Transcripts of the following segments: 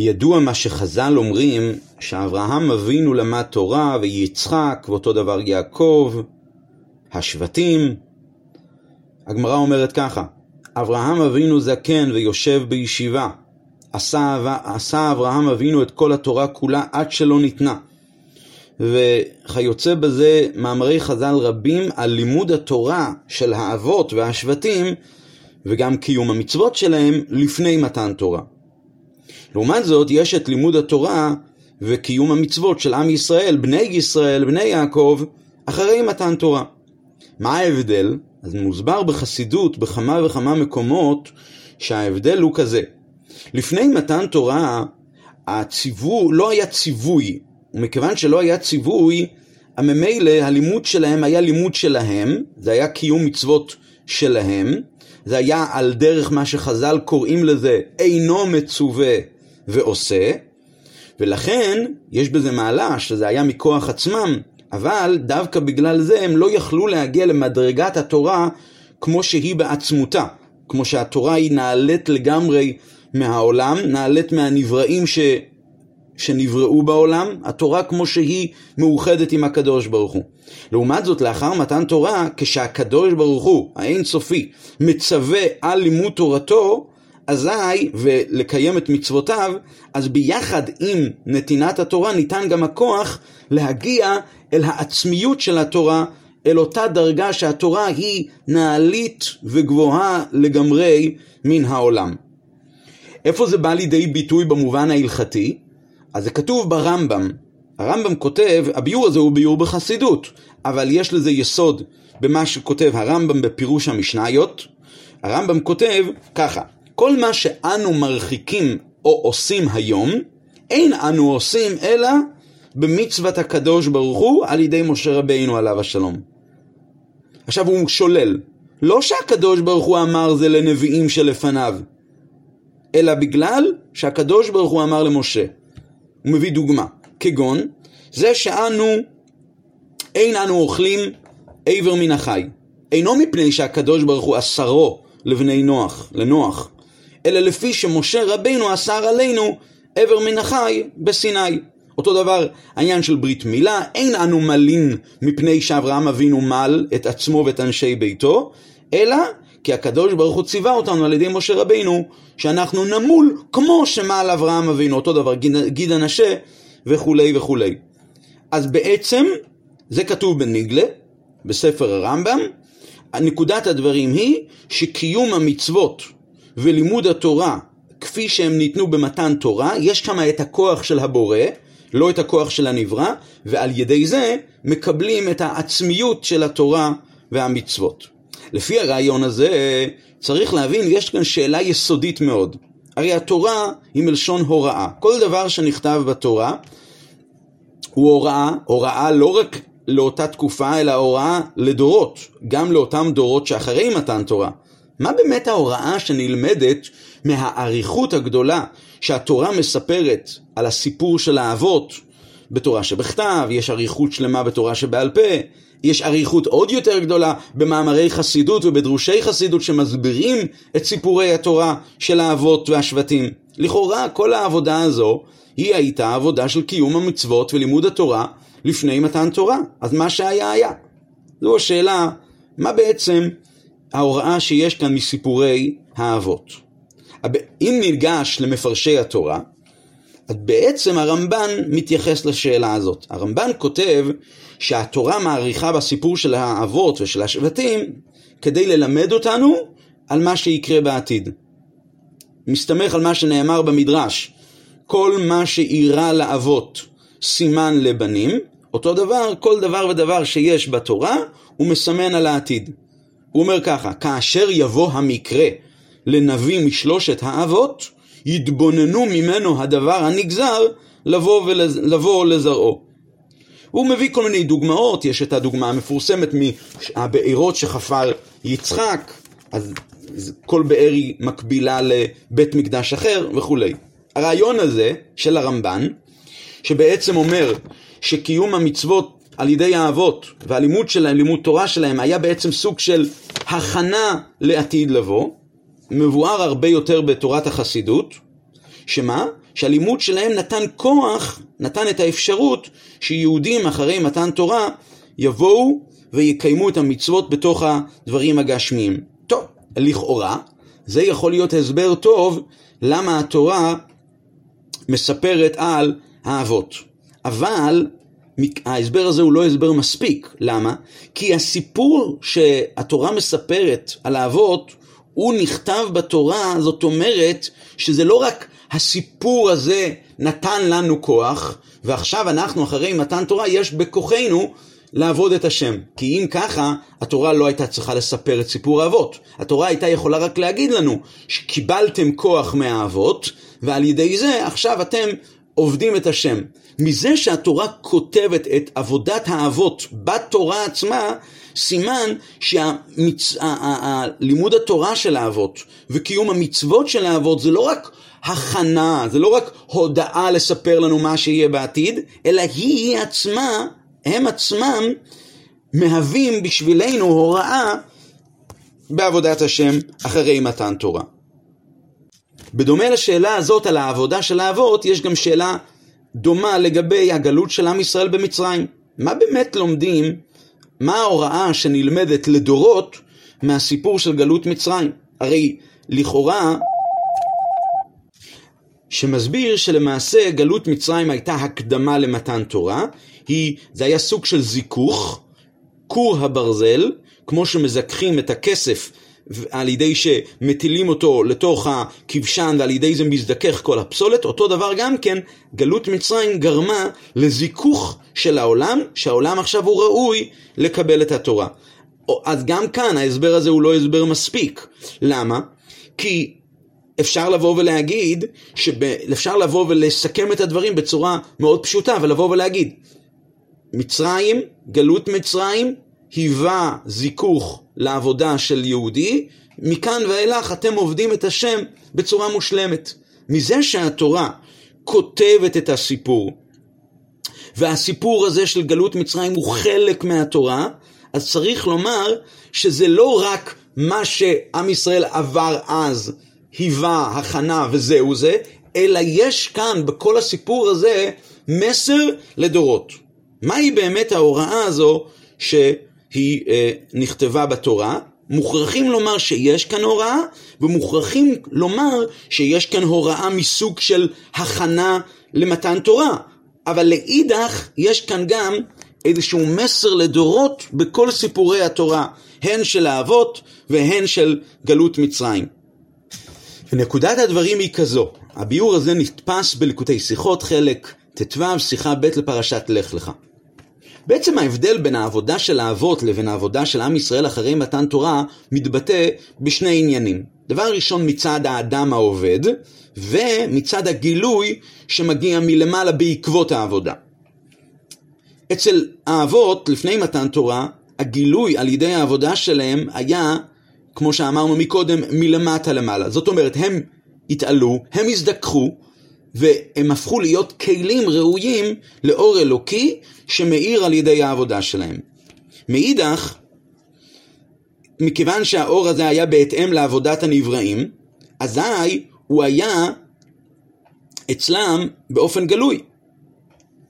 ידוע מה שחז"ל אומרים, שאברהם אבינו למד תורה ויצחק, ואותו דבר יעקב, השבטים. הגמרא אומרת ככה, אברהם אבינו זקן ויושב בישיבה, עשה, עשה אברהם אבינו את כל התורה כולה עד שלא ניתנה. וכיוצא בזה מאמרי חז"ל רבים על לימוד התורה של האבות והשבטים וגם קיום המצוות שלהם לפני מתן תורה. לעומת זאת, יש את לימוד התורה וקיום המצוות של עם ישראל, בני ישראל, בני יעקב, אחרי מתן תורה. מה ההבדל? אז מוסבר בחסידות בכמה וכמה מקומות שההבדל הוא כזה. לפני מתן תורה, הציווי, לא היה ציווי, ומכיוון שלא היה ציווי, ממילא הלימוד שלהם היה לימוד שלהם, זה היה קיום מצוות שלהם, זה היה על דרך מה שחז"ל קוראים לזה אינו מצווה ועושה, ולכן יש בזה מעלה שזה היה מכוח עצמם, אבל דווקא בגלל זה הם לא יכלו להגיע למדרגת התורה כמו שהיא בעצמותה, כמו שהתורה היא נעלית לגמרי מהעולם, נעלית מהנבראים ש... שנבראו בעולם, התורה כמו שהיא מאוחדת עם הקדוש ברוך הוא. לעומת זאת, לאחר מתן תורה, כשהקדוש ברוך הוא, האין סופי, מצווה על לימוד תורתו, אזי, ולקיים את מצוותיו, אז ביחד עם נתינת התורה ניתן גם הכוח להגיע אל העצמיות של התורה, אל אותה דרגה שהתורה היא נעלית וגבוהה לגמרי מן העולם. איפה זה בא לידי ביטוי במובן ההלכתי? אז זה כתוב ברמב"ם. הרמב"ם כותב, הביור הזה הוא ביור בחסידות, אבל יש לזה יסוד במה שכותב הרמב"ם בפירוש המשניות. הרמב"ם כותב ככה, כל מה שאנו מרחיקים או עושים היום, אין אנו עושים אלא במצוות הקדוש ברוך הוא על ידי משה רבינו עליו השלום. עכשיו הוא שולל, לא שהקדוש ברוך הוא אמר זה לנביאים שלפניו, אלא בגלל שהקדוש ברוך הוא אמר למשה. הוא מביא דוגמה, כגון זה שאנו, אין אנו אוכלים איבר מן החי. אינו מפני שהקדוש ברוך הוא אסרו לבני נוח, לנוח, אלא לפי שמשה רבינו אסר עלינו איבר מן החי בסיני. אותו דבר העניין של ברית מילה, אין אנו מלין מפני שאברהם אבינו מל את עצמו ואת אנשי ביתו, אלא כי הקדוש ברוך הוא ציווה אותנו על ידי משה רבינו שאנחנו נמול כמו שמל אברהם אבינו, אותו דבר גיד הנשה וכולי וכולי. אז בעצם זה כתוב בניגלה, בספר הרמב"ם, נקודת הדברים היא שקיום המצוות ולימוד התורה כפי שהם ניתנו במתן תורה, יש שם את הכוח של הבורא, לא את הכוח של הנברא, ועל ידי זה מקבלים את העצמיות של התורה והמצוות. לפי הרעיון הזה, צריך להבין, יש כאן שאלה יסודית מאוד. הרי התורה היא מלשון הוראה. כל דבר שנכתב בתורה הוא הוראה, הוראה לא רק לאותה תקופה, אלא הוראה לדורות, גם לאותם דורות שאחרי מתן תורה. מה באמת ההוראה שנלמדת מהאריכות הגדולה שהתורה מספרת על הסיפור של האבות בתורה שבכתב, יש אריכות שלמה בתורה שבעל פה, יש אריכות עוד יותר גדולה במאמרי חסידות ובדרושי חסידות שמסבירים את סיפורי התורה של האבות והשבטים. לכאורה כל העבודה הזו היא הייתה עבודה של קיום המצוות ולימוד התורה לפני מתן תורה. אז מה שהיה היה. זו השאלה, מה בעצם ההוראה שיש כאן מסיפורי האבות. אם ניגש למפרשי התורה, אז בעצם הרמב"ן מתייחס לשאלה הזאת. הרמב"ן כותב שהתורה מעריכה בסיפור של האבות ושל השבטים כדי ללמד אותנו על מה שיקרה בעתיד. מסתמך על מה שנאמר במדרש, כל מה שאירע לאבות סימן לבנים, אותו דבר, כל דבר ודבר שיש בתורה הוא מסמן על העתיד. הוא אומר ככה, כאשר יבוא המקרה לנביא משלושת האבות, יתבוננו ממנו הדבר הנגזר לבוא, ולז... לבוא לזרעו. הוא מביא כל מיני דוגמאות, יש את הדוגמה המפורסמת מהבארות שחפר יצחק, אז כל באר היא מקבילה לבית מקדש אחר וכולי. הרעיון הזה של הרמב"ן, שבעצם אומר שקיום המצוות על ידי האבות והלימוד שלהם, לימוד תורה שלהם, היה בעצם סוג של הכנה לעתיד לבוא, מבואר הרבה יותר בתורת החסידות, שמה? שהלימוד שלהם נתן כוח, נתן את האפשרות שיהודים אחרי מתן תורה יבואו ויקיימו את המצוות בתוך הדברים הגשמיים. טוב, לכאורה, זה יכול להיות הסבר טוב למה התורה מספרת על האבות. אבל ההסבר הזה הוא לא הסבר מספיק. למה? כי הסיפור שהתורה מספרת על האבות, הוא נכתב בתורה, זאת אומרת שזה לא רק הסיפור הזה נתן לנו כוח, ועכשיו אנחנו אחרי מתן תורה, יש בכוחנו לעבוד את השם. כי אם ככה, התורה לא הייתה צריכה לספר את סיפור האבות. התורה הייתה יכולה רק להגיד לנו שקיבלתם כוח מהאבות, ועל ידי זה עכשיו אתם עובדים את השם. מזה שהתורה כותבת את עבודת האבות בתורה עצמה, סימן שלימוד התורה של האבות וקיום המצוות של האבות זה לא רק הכנה, זה לא רק הודעה לספר לנו מה שיהיה בעתיד, אלא היא עצמה, הם עצמם מהווים בשבילנו הוראה בעבודת השם אחרי מתן תורה. בדומה לשאלה הזאת על העבודה של האבות, יש גם שאלה דומה לגבי הגלות של עם ישראל במצרים. מה באמת לומדים, מה ההוראה שנלמדת לדורות מהסיפור של גלות מצרים? הרי לכאורה, שמסביר שלמעשה גלות מצרים הייתה הקדמה למתן תורה, היא, זה היה סוג של זיכוך, כור הברזל, כמו שמזככים את הכסף על ידי שמטילים אותו לתוך הכבשן ועל ידי זה מזדכך כל הפסולת, אותו דבר גם כן, גלות מצרים גרמה לזיכוך של העולם, שהעולם עכשיו הוא ראוי לקבל את התורה. אז גם כאן ההסבר הזה הוא לא הסבר מספיק. למה? כי אפשר לבוא ולהגיד, שב... אפשר לבוא ולסכם את הדברים בצורה מאוד פשוטה ולבוא ולהגיד, מצרים, גלות מצרים, היווה זיכוך לעבודה של יהודי, מכאן ואילך אתם עובדים את השם בצורה מושלמת. מזה שהתורה כותבת את הסיפור, והסיפור הזה של גלות מצרים הוא חלק מהתורה, אז צריך לומר שזה לא רק מה שעם ישראל עבר אז, היווה, הכנה וזהו זה, אלא יש כאן בכל הסיפור הזה מסר לדורות. מהי באמת ההוראה הזו ש... היא אה, נכתבה בתורה, מוכרחים לומר שיש כאן הוראה, ומוכרחים לומר שיש כאן הוראה מסוג של הכנה למתן תורה. אבל לאידך, יש כאן גם איזשהו מסר לדורות בכל סיפורי התורה, הן של האבות והן של גלות מצרים. ונקודת הדברים היא כזו, הביאור הזה נתפס בליקוטי שיחות, חלק ט"ו, שיחה ב' לפרשת לך לך. בעצם ההבדל בין העבודה של האבות לבין העבודה של עם ישראל אחרי מתן תורה מתבטא בשני עניינים. דבר ראשון מצד האדם העובד, ומצד הגילוי שמגיע מלמעלה בעקבות העבודה. אצל האבות, לפני מתן תורה, הגילוי על ידי העבודה שלהם היה, כמו שאמרנו מקודם, מלמטה למעלה. זאת אומרת, הם התעלו, הם הזדככו, והם הפכו להיות כלים ראויים לאור אלוקי שמאיר על ידי העבודה שלהם. מאידך, מכיוון שהאור הזה היה בהתאם לעבודת הנבראים, אזי הוא היה אצלם באופן גלוי.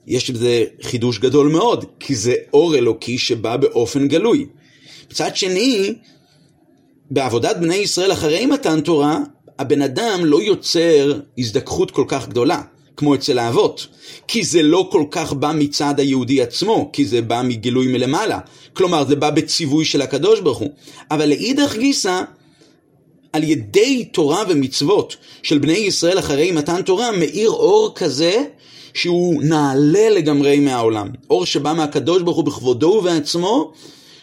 יש בזה חידוש גדול מאוד, כי זה אור אלוקי שבא באופן גלוי. מצד שני, בעבודת בני ישראל אחרי מתן תורה, הבן אדם לא יוצר הזדככות כל כך גדולה, כמו אצל האבות, כי זה לא כל כך בא מצד היהודי עצמו, כי זה בא מגילוי מלמעלה. כלומר, זה בא בציווי של הקדוש ברוך הוא. אבל לאידך גיסא, על ידי תורה ומצוות של בני ישראל אחרי מתן תורה, מאיר אור כזה שהוא נעלה לגמרי מהעולם. אור שבא מהקדוש ברוך הוא בכבודו ובעצמו,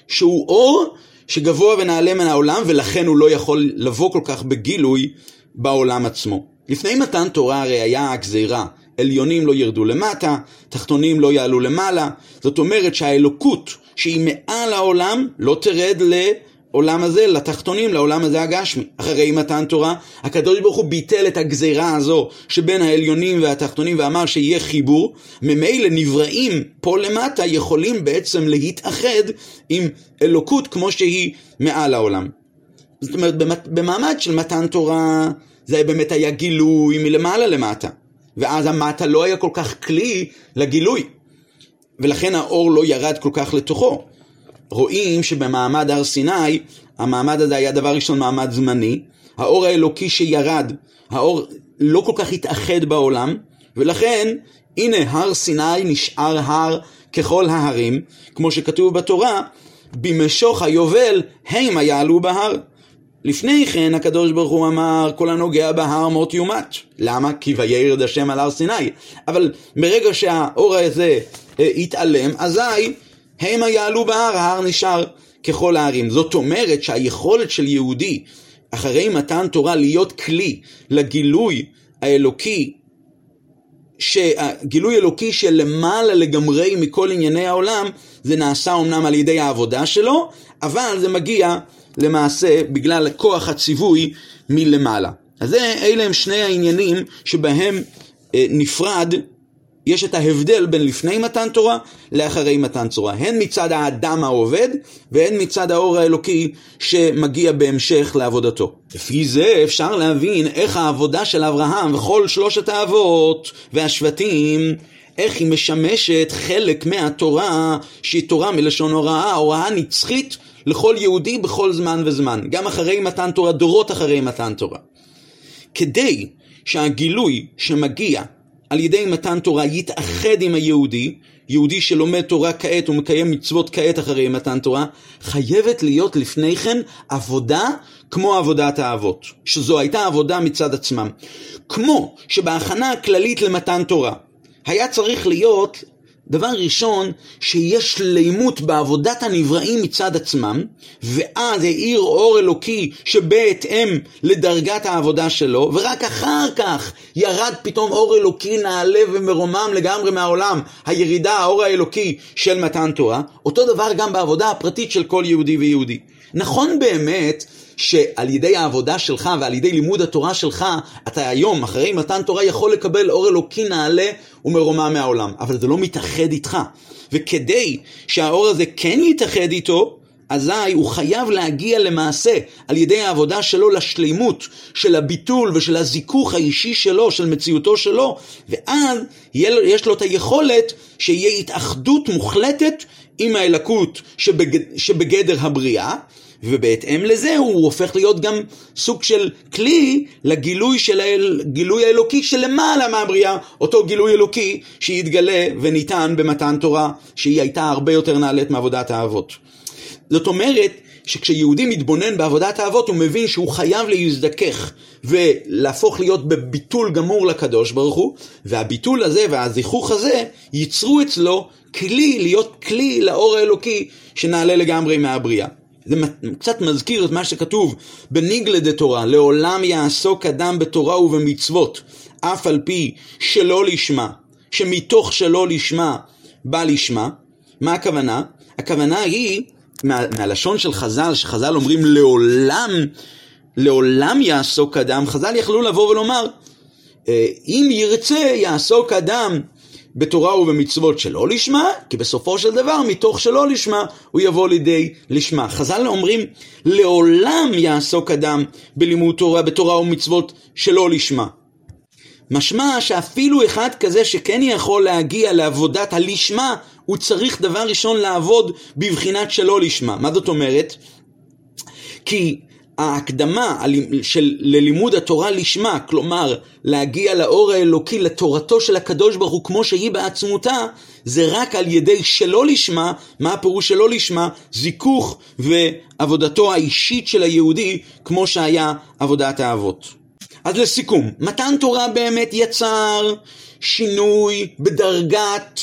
שהוא אור שגבוה ונעלה מן העולם, ולכן הוא לא יכול לבוא כל כך בגילוי בעולם עצמו. לפני מתן תורה הרי היה הגזירה, עליונים לא ירדו למטה, תחתונים לא יעלו למעלה, זאת אומרת שהאלוקות שהיא מעל העולם לא תרד לעולם הזה, לתחתונים, לעולם הזה הגשמי. אחרי מתן תורה, הקדוש ברוך הוא ביטל את הגזירה הזו שבין העליונים והתחתונים ואמר שיהיה חיבור, ממילא נבראים פה למטה יכולים בעצם להתאחד עם אלוקות כמו שהיא מעל העולם. זאת אומרת, במעמד של מתן תורה זה באמת היה גילוי מלמעלה למטה. ואז המטה לא היה כל כך כלי לגילוי, ולכן האור לא ירד כל כך לתוכו. רואים שבמעמד הר סיני, המעמד הזה היה דבר ראשון מעמד זמני, האור האלוקי שירד, האור לא כל כך התאחד בעולם, ולכן הנה הר סיני נשאר הר ככל ההרים, כמו שכתוב בתורה, במשוך היובל המה יעלו בהר. לפני כן הקדוש ברוך הוא אמר כל הנוגע בהר מות יומת. למה? כי וירד השם על הר סיני. אבל ברגע שהאור הזה אה, התעלם, אזי המה יעלו בהר, ההר נשאר ככל ההרים. זאת אומרת שהיכולת של יהודי אחרי מתן תורה להיות כלי לגילוי האלוקי שהגילוי אלוקי של למעלה לגמרי מכל ענייני העולם, זה נעשה אמנם על ידי העבודה שלו, אבל זה מגיע למעשה בגלל כוח הציווי מלמעלה. אז אלה הם שני העניינים שבהם אה, נפרד יש את ההבדל בין לפני מתן תורה לאחרי מתן תורה, הן מצד האדם העובד והן מצד האור האלוקי שמגיע בהמשך לעבודתו. לפי זה אפשר להבין איך העבודה של אברהם וכל שלושת האבות והשבטים איך היא משמשת חלק מהתורה שהיא תורה מלשון הוראה, הוראה נצחית לכל יהודי בכל זמן וזמן, גם אחרי מתן תורה, דורות אחרי מתן תורה. כדי שהגילוי שמגיע על ידי מתן תורה יתאחד עם היהודי, יהודי שלומד תורה כעת ומקיים מצוות כעת אחרי מתן תורה, חייבת להיות לפני כן עבודה כמו עבודת האבות, שזו הייתה עבודה מצד עצמם. כמו שבהכנה הכללית למתן תורה היה צריך להיות דבר ראשון, שיש שלימות בעבודת הנבראים מצד עצמם, ואז האיר אור אלוקי שבהתאם לדרגת העבודה שלו, ורק אחר כך ירד פתאום אור אלוקי נעלה ומרומם לגמרי מהעולם, הירידה, האור האלוקי של מתן תורה, אותו דבר גם בעבודה הפרטית של כל יהודי ויהודי. נכון באמת שעל ידי העבודה שלך ועל ידי לימוד התורה שלך, אתה היום, אחרי מתן תורה, יכול לקבל אור אלוקי נעלה ומרומם מהעולם. אבל זה לא מתאחד איתך. וכדי שהאור הזה כן יתאחד איתו, אזי הוא חייב להגיע למעשה על ידי העבודה שלו לשלימות של הביטול ושל הזיכוך האישי שלו, של מציאותו שלו, ואז יש לו את היכולת שיהיה התאחדות מוחלטת עם האלקות שבגד, שבגדר הבריאה, ובהתאם לזה הוא הופך להיות גם סוג של כלי לגילוי של הגילוי האלוקי שלמעלה מהבריאה, אותו גילוי אלוקי שיתגלה וניתן במתן תורה, שהיא הייתה הרבה יותר נעלית מעבודת האבות. זאת אומרת, שכשיהודי מתבונן בעבודת האבות הוא מבין שהוא חייב להזדכך ולהפוך להיות בביטול גמור לקדוש ברוך הוא והביטול הזה והזיכוך הזה ייצרו אצלו כלי, להיות כלי לאור האלוקי שנעלה לגמרי מהבריאה. זה קצת מזכיר את מה שכתוב בניגלה דה תורה, לעולם יעסוק אדם בתורה ובמצוות, אף על פי שלא לשמה, שמתוך שלא לשמה בא לשמה. מה הכוונה? הכוונה היא, מה, מהלשון של חז"ל, שחז"ל אומרים לעולם, לעולם יעסוק אדם, חז"ל יכלו לבוא ולומר, אה, אם ירצה יעסוק אדם בתורה ובמצוות שלא לשמה, כי בסופו של דבר מתוך שלא לשמה הוא יבוא לידי לשמה. חז"ל אומרים לעולם יעסוק אדם בלימוד תורה, בתורה ומצוות שלא לשמה. משמע שאפילו אחד כזה שכן יכול להגיע לעבודת הלשמה, הוא צריך דבר ראשון לעבוד בבחינת שלא לשמה. מה זאת אומרת? כי ההקדמה של, ללימוד התורה לשמה, כלומר להגיע לאור האלוקי, לתורתו של הקדוש ברוך הוא כמו שהיא בעצמותה, זה רק על ידי שלא לשמה, מה הפירוש שלא לשמה? זיכוך ועבודתו האישית של היהודי כמו שהיה עבודת האבות. אז לסיכום, מתן תורה באמת יצר שינוי בדרגת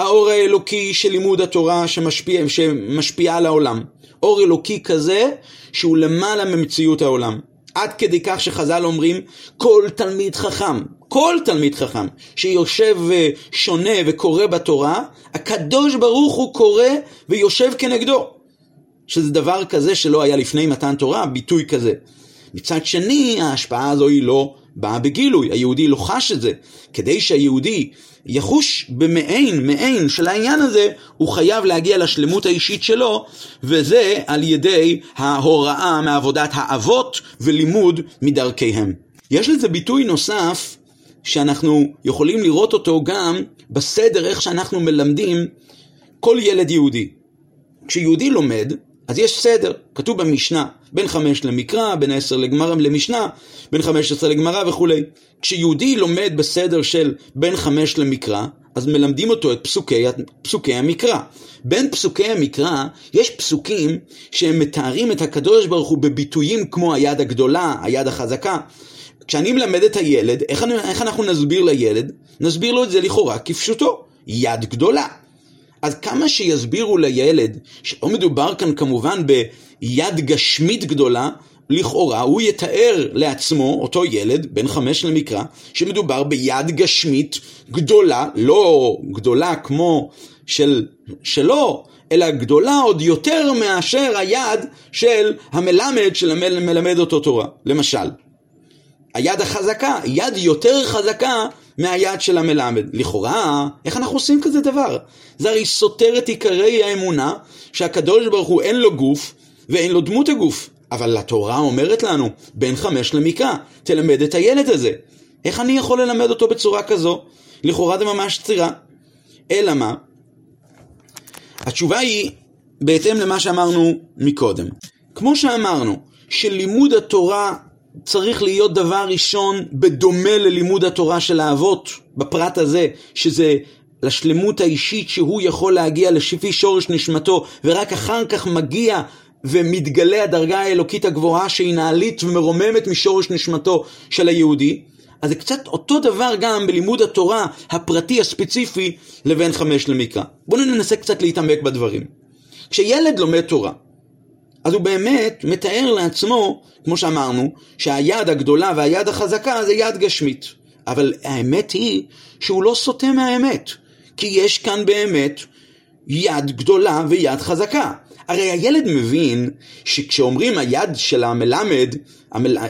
האור האלוקי של לימוד התורה שמשפיע, שמשפיע על העולם. אור אלוקי כזה שהוא למעלה ממציאות העולם. עד כדי כך שחז"ל אומרים, כל תלמיד חכם, כל תלמיד חכם שיושב ושונה וקורא בתורה, הקדוש ברוך הוא קורא ויושב כנגדו. שזה דבר כזה שלא היה לפני מתן תורה, ביטוי כזה. מצד שני, ההשפעה הזו היא לא באה בגילוי, היהודי לא חש את זה. כדי שהיהודי יחוש במעין, מעין של העניין הזה, הוא חייב להגיע לשלמות האישית שלו, וזה על ידי ההוראה מעבודת האבות ולימוד מדרכיהם. יש לזה ביטוי נוסף שאנחנו יכולים לראות אותו גם בסדר איך שאנחנו מלמדים כל ילד יהודי. כשיהודי לומד, אז יש סדר, כתוב במשנה, בין חמש למקרא, בין עשר לגמרא למשנה, בין חמש עשרה לגמרא וכולי. כשיהודי לומד בסדר של בין חמש למקרא, אז מלמדים אותו את פסוקי, פסוקי המקרא. בין פסוקי המקרא יש פסוקים שהם מתארים את הקדוש ברוך הוא בביטויים כמו היד הגדולה, היד החזקה. כשאני מלמד את הילד, איך, איך אנחנו נסביר לילד? נסביר לו את זה לכאורה כפשוטו, יד גדולה. אז כמה שיסבירו לילד שלא מדובר כאן כמובן ביד גשמית גדולה, לכאורה הוא יתאר לעצמו, אותו ילד, בן חמש למקרא, שמדובר ביד גשמית גדולה, לא גדולה כמו של, שלו, אלא גדולה עוד יותר מאשר היד של המלמד שמלמד אותו תורה. למשל, היד החזקה, יד יותר חזקה מהיד של המלמד. לכאורה, איך אנחנו עושים כזה דבר? זה הרי סותר את עיקרי האמונה שהקדוש ברוך הוא אין לו גוף ואין לו דמות הגוף. אבל התורה אומרת לנו, בין חמש למקרא, תלמד את הילד הזה. איך אני יכול ללמד אותו בצורה כזו? לכאורה זה ממש צירה. אלא מה? התשובה היא בהתאם למה שאמרנו מקודם. כמו שאמרנו, שלימוד התורה צריך להיות דבר ראשון בדומה ללימוד התורה של האבות, בפרט הזה, שזה לשלמות האישית שהוא יכול להגיע לפי שורש נשמתו, ורק אחר כך מגיע ומתגלה הדרגה האלוקית הגבוהה שהיא נעלית ומרוממת משורש נשמתו של היהודי. אז זה קצת אותו דבר גם בלימוד התורה הפרטי הספציפי לבין חמש למקרא. בואו ננסה קצת להתעמק בדברים. כשילד לומד תורה, אז הוא באמת מתאר לעצמו, כמו שאמרנו, שהיד הגדולה והיד החזקה זה יד גשמית. אבל האמת היא שהוא לא סוטה מהאמת, כי יש כאן באמת יד גדולה ויד חזקה. הרי הילד מבין שכשאומרים היד של המלמד,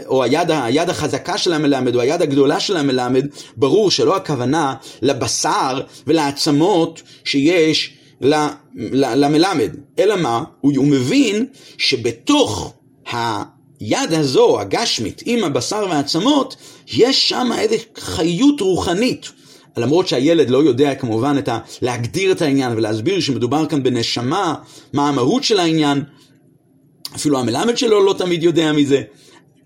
או היד, היד החזקה של המלמד, או היד הגדולה של המלמד, ברור שלא הכוונה לבשר ולעצמות שיש למלמד, אלא מה? הוא, הוא מבין שבתוך היד הזו, הגשמית, עם הבשר והעצמות, יש שם איזו חיות רוחנית. למרות שהילד לא יודע כמובן את ה... להגדיר את העניין ולהסביר שמדובר כאן בנשמה, מה המהות של העניין, אפילו המלמד שלו לא תמיד יודע מזה.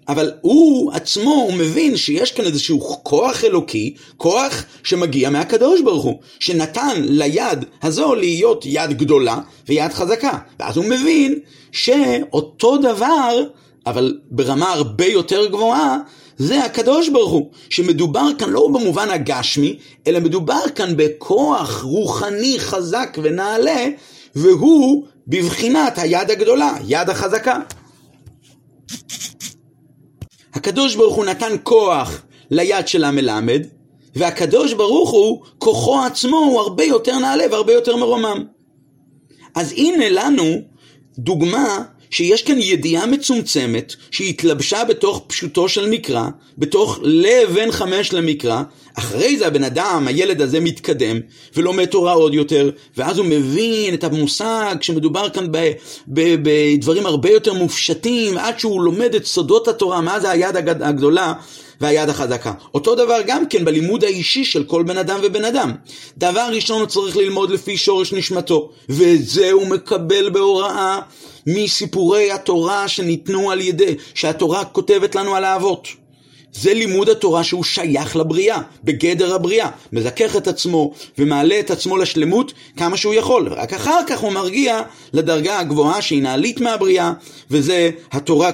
אבל הוא עצמו, הוא מבין שיש כאן איזשהו כוח אלוקי, כוח שמגיע מהקדוש ברוך הוא, שנתן ליד הזו להיות יד גדולה ויד חזקה. ואז הוא מבין שאותו דבר, אבל ברמה הרבה יותר גבוהה, זה הקדוש ברוך הוא, שמדובר כאן לא במובן הגשמי, אלא מדובר כאן בכוח רוחני חזק ונעלה, והוא בבחינת היד הגדולה, יד החזקה. הקדוש ברוך הוא נתן כוח ליד של המלמד, והקדוש ברוך הוא, כוחו עצמו הוא הרבה יותר נעלה והרבה יותר מרומם. אז הנה לנו דוגמה שיש כאן ידיעה מצומצמת שהתלבשה בתוך פשוטו של מקרא, בתוך לבן חמש למקרא, אחרי זה הבן אדם, הילד הזה מתקדם ולומד תורה עוד יותר, ואז הוא מבין את המושג שמדובר כאן בדברים הרבה יותר מופשטים, עד שהוא לומד את סודות התורה, מה זה היד הגדולה והיד החזקה. אותו דבר גם כן בלימוד האישי של כל בן אדם ובן אדם. דבר ראשון הוא צריך ללמוד לפי שורש נשמתו, ואת זה הוא מקבל בהוראה מסיפורי התורה שניתנו על ידי, שהתורה כותבת לנו על האבות. זה לימוד התורה שהוא שייך לבריאה, בגדר הבריאה. מזכך את עצמו ומעלה את עצמו לשלמות כמה שהוא יכול. רק אחר כך הוא מרגיע לדרגה הגבוהה שהיא נעלית מהבריאה, וזה התורה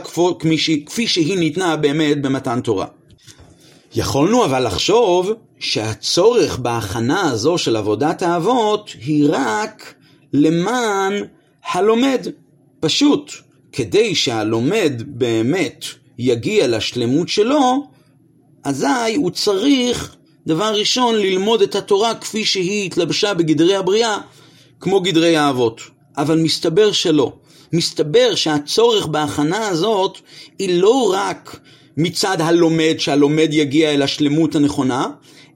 כפי שהיא ניתנה באמת במתן תורה. יכולנו אבל לחשוב שהצורך בהכנה הזו של עבודת האבות היא רק למען הלומד. פשוט, כדי שהלומד באמת יגיע לשלמות שלו, אזי הוא צריך, דבר ראשון, ללמוד את התורה כפי שהיא התלבשה בגדרי הבריאה, כמו גדרי האבות. אבל מסתבר שלא. מסתבר שהצורך בהכנה הזאת היא לא רק מצד הלומד, שהלומד יגיע אל השלמות הנכונה,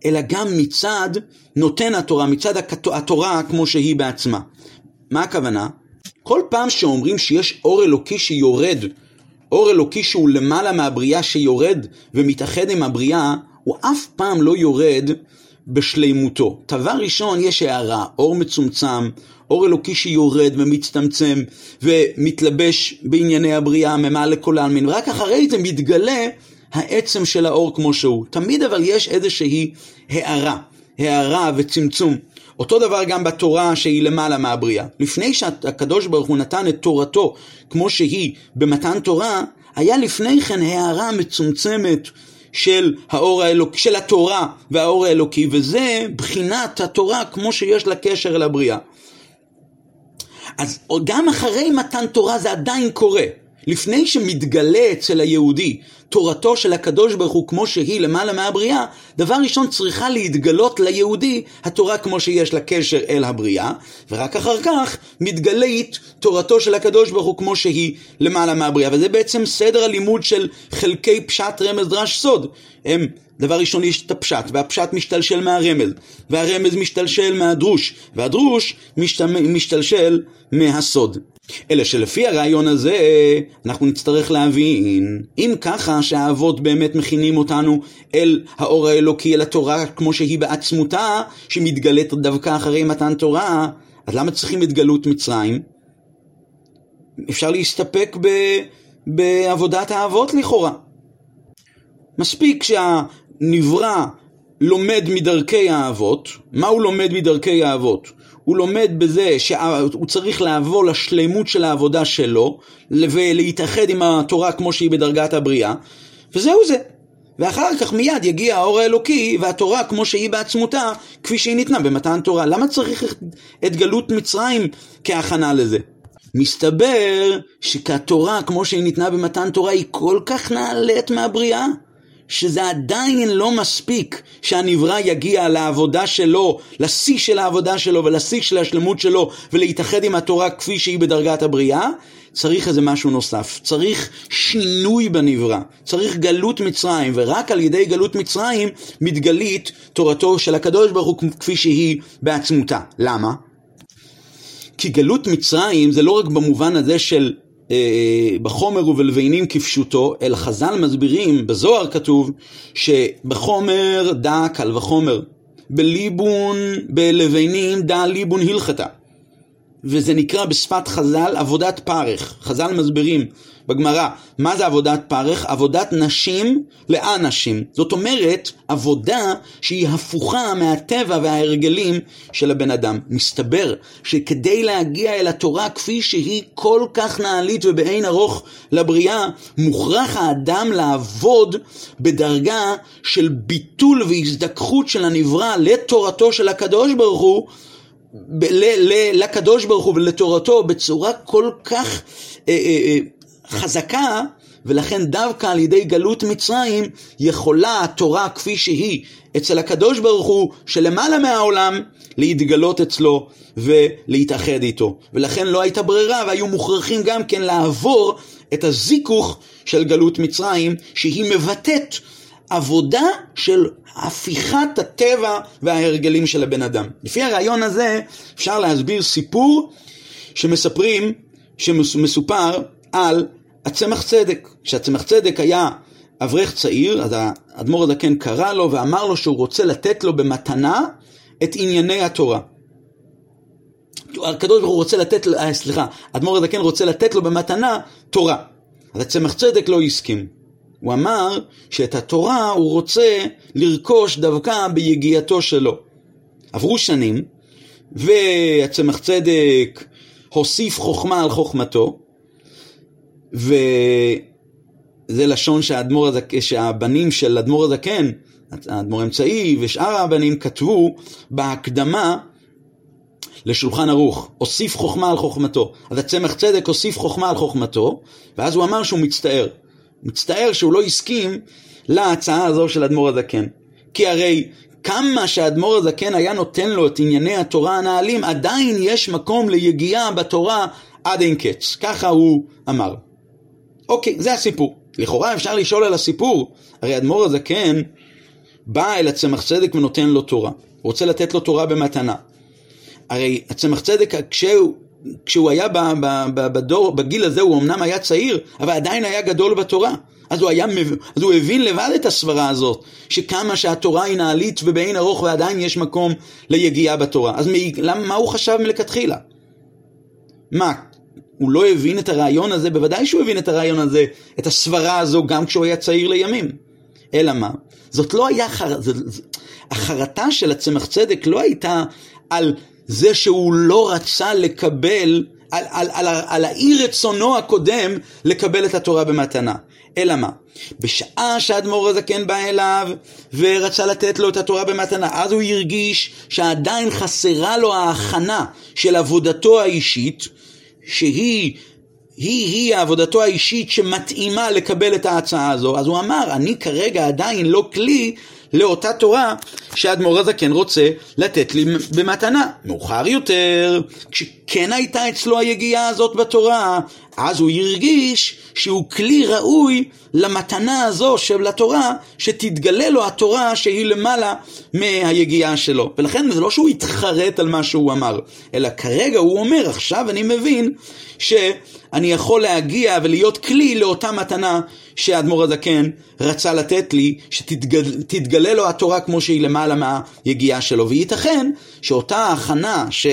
אלא גם מצד נותן התורה, מצד התורה כמו שהיא בעצמה. מה הכוונה? כל פעם שאומרים שיש אור אלוקי שיורד, אור אלוקי שהוא למעלה מהבריאה שיורד ומתאחד עם הבריאה, הוא אף פעם לא יורד בשלימותו. דבר ראשון, יש הערה, אור מצומצם, אור אלוקי שיורד ומצטמצם ומתלבש בענייני הבריאה ממעלה כל העלמין, ורק אחרי זה מתגלה העצם של האור כמו שהוא. תמיד אבל יש איזושהי הערה, הערה וצמצום. אותו דבר גם בתורה שהיא למעלה מהבריאה. לפני שהקדוש ברוך הוא נתן את תורתו כמו שהיא במתן תורה, היה לפני כן הערה מצומצמת של האור האלוקי, של התורה והאור האלוקי, וזה בחינת התורה כמו שיש לה קשר אל הבריאה. אז גם אחרי מתן תורה זה עדיין קורה. לפני שמתגלה אצל היהודי תורתו של הקדוש ברוך הוא כמו שהיא למעלה מהבריאה, דבר ראשון צריכה להתגלות ליהודי התורה כמו שיש לה קשר אל הבריאה, ורק אחר כך מתגלית תורתו של הקדוש ברוך הוא כמו שהיא למעלה מהבריאה. וזה בעצם סדר הלימוד של חלקי פשט רמז דרש סוד. הם דבר ראשון יש את הפשט, והפשט משתלשל מהרמז, והרמז משתלשל מהדרוש, והדרוש משתלשל מהסוד. אלא שלפי הרעיון הזה, אנחנו נצטרך להבין, אם ככה שהאבות באמת מכינים אותנו אל האור האלוקי, אל התורה כמו שהיא בעצמותה, שמתגלית דווקא אחרי מתן תורה, אז למה צריכים את גלות מצרים? אפשר להסתפק ב, בעבודת האבות לכאורה. מספיק שהנברא לומד מדרכי האבות, מה הוא לומד מדרכי האבות? הוא לומד בזה שהוא צריך לעבור לשלימות של העבודה שלו ולהתאחד עם התורה כמו שהיא בדרגת הבריאה וזהו זה. ואחר כך מיד יגיע האור האלוקי והתורה כמו שהיא בעצמותה כפי שהיא ניתנה במתן תורה. למה צריך את גלות מצרים כהכנה לזה? מסתבר שכתורה כמו שהיא ניתנה במתן תורה היא כל כך נעלית מהבריאה שזה עדיין לא מספיק שהנברא יגיע לעבודה שלו, לשיא של העבודה שלו ולשיא של השלמות שלו ולהתאחד עם התורה כפי שהיא בדרגת הבריאה, צריך איזה משהו נוסף, צריך שינוי בנברא, צריך גלות מצרים, ורק על ידי גלות מצרים מתגלית תורתו של הקדוש ברוך הוא כפי שהיא בעצמותה. למה? כי גלות מצרים זה לא רק במובן הזה של בחומר ובלבנים כפשוטו, אלא חז"ל מסבירים, בזוהר כתוב, שבחומר דא קל וחומר, בליבון, בלבנים דא ליבון הלכתה. וזה נקרא בשפת חז"ל עבודת פרך. חז"ל מסבירים בגמרא, מה זה עבודת פרך? עבודת נשים לאנשים. זאת אומרת, עבודה שהיא הפוכה מהטבע וההרגלים של הבן אדם. מסתבר שכדי להגיע אל התורה כפי שהיא כל כך נעלית ובאין ארוך לבריאה, מוכרח האדם לעבוד בדרגה של ביטול והזדככות של הנברא לתורתו של הקדוש ברוך הוא. לקדוש ברוך הוא ולתורתו בצורה כל כך אה, אה, אה, חזקה, ולכן דווקא על ידי גלות מצרים יכולה התורה כפי שהיא אצל הקדוש ברוך הוא שלמעלה מהעולם להתגלות אצלו ולהתאחד איתו. ולכן לא הייתה ברירה והיו מוכרחים גם כן לעבור את הזיכוך של גלות מצרים שהיא מבטאת עבודה של הפיכת הטבע וההרגלים של הבן אדם. לפי הרעיון הזה אפשר להסביר סיפור שמספרים, שמסופר על הצמח צדק. כשהצמח צדק היה אברך צעיר, אז האדמו"ר הזקן קרא לו ואמר לו שהוא רוצה לתת לו במתנה את ענייני התורה. הקדוש ברוך הוא רוצה לתת, אה, סליחה, האדמו"ר הזקן רוצה לתת לו במתנה תורה. אז הצמח צדק לא הסכים. הוא אמר שאת התורה הוא רוצה לרכוש דווקא ביגיעתו שלו. עברו שנים, והצמח צדק הוסיף חוכמה על חוכמתו, וזה לשון שהאדמו"ר הזקן, שהבנים של אדמו"ר הזקן, האדמו"ר האמצעי ושאר הבנים כתבו בהקדמה לשולחן ערוך, הוסיף חוכמה על חוכמתו. אז הצמח צדק הוסיף חוכמה על חוכמתו, ואז הוא אמר שהוא מצטער. מצטער שהוא לא הסכים להצעה הזו של אדמו"ר הזקן. כי הרי כמה שאדמו"ר הזקן היה נותן לו את ענייני התורה הנעלים, עדיין יש מקום ליגיעה בתורה עד אין קץ. ככה הוא אמר. אוקיי, זה הסיפור. לכאורה אפשר לשאול על הסיפור, הרי אדמו"ר הזקן בא אל הצמח צדק ונותן לו תורה. הוא רוצה לתת לו תורה במתנה. הרי הצמח צדק, כשהוא, כשהוא היה ב, ב, ב, בדור, בגיל הזה, הוא אמנם היה צעיר, אבל עדיין היה גדול בתורה. אז הוא, היה, אז הוא הבין לבד את הסברה הזאת, שכמה שהתורה היא נעלית ובאין ארוך ועדיין יש מקום ליגיעה בתורה. אז מ, מה הוא חשב מלכתחילה? מה, הוא לא הבין את הרעיון הזה? בוודאי שהוא הבין את הרעיון הזה, את הסברה הזו, גם כשהוא היה צעיר לימים. אלא מה? זאת לא היה חר... החרטה של הצמח צדק לא הייתה על זה שהוא לא רצה לקבל, על, על, על, על, האי רצונו הקודם לקבל את התורה במתנה. אלא מה? בשעה שהאדמו"ר הזקן בא אליו ורצה לתת לו את התורה במתנה, אז הוא הרגיש שעדיין חסרה לו ההכנה של עבודתו האישית, שהיא היא-היא עבודתו האישית שמתאימה לקבל את ההצעה הזו, אז הוא אמר, אני כרגע עדיין לא כלי לאותה תורה שאדמו"ר הזקן רוצה לתת לי במתנה. מאוחר יותר, כשכן הייתה אצלו היגיעה הזאת בתורה, אז הוא הרגיש שהוא כלי ראוי למתנה הזו של התורה, שתתגלה לו התורה שהיא למעלה מהיגיעה שלו. ולכן זה לא שהוא התחרט על מה שהוא אמר, אלא כרגע הוא אומר, עכשיו אני מבין שאני יכול להגיע ולהיות כלי לאותה מתנה שהאדמו"ר הזקן רצה לתת לי, שתתגלה לו התורה כמו שהיא למעלה מהיגיעה שלו. וייתכן שאותה הכנה ש...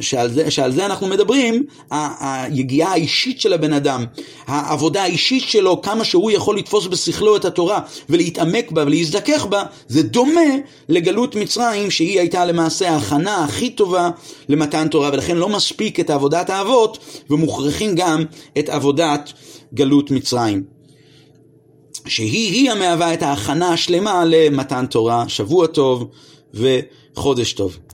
שעל זה, שעל זה אנחנו מדברים, היגיעה האישית של הבן אדם, העבודה האישית שלו, כמה שהוא יכול לתפוס בשכלו את התורה ולהתעמק בה ולהזדכך בה, זה דומה לגלות מצרים שהיא הייתה למעשה ההכנה הכי טובה למתן תורה, ולכן לא מספיק את עבודת האבות ומוכרחים גם את עבודת גלות מצרים. שהיא-היא המהווה את ההכנה השלמה למתן תורה. שבוע טוב וחודש טוב.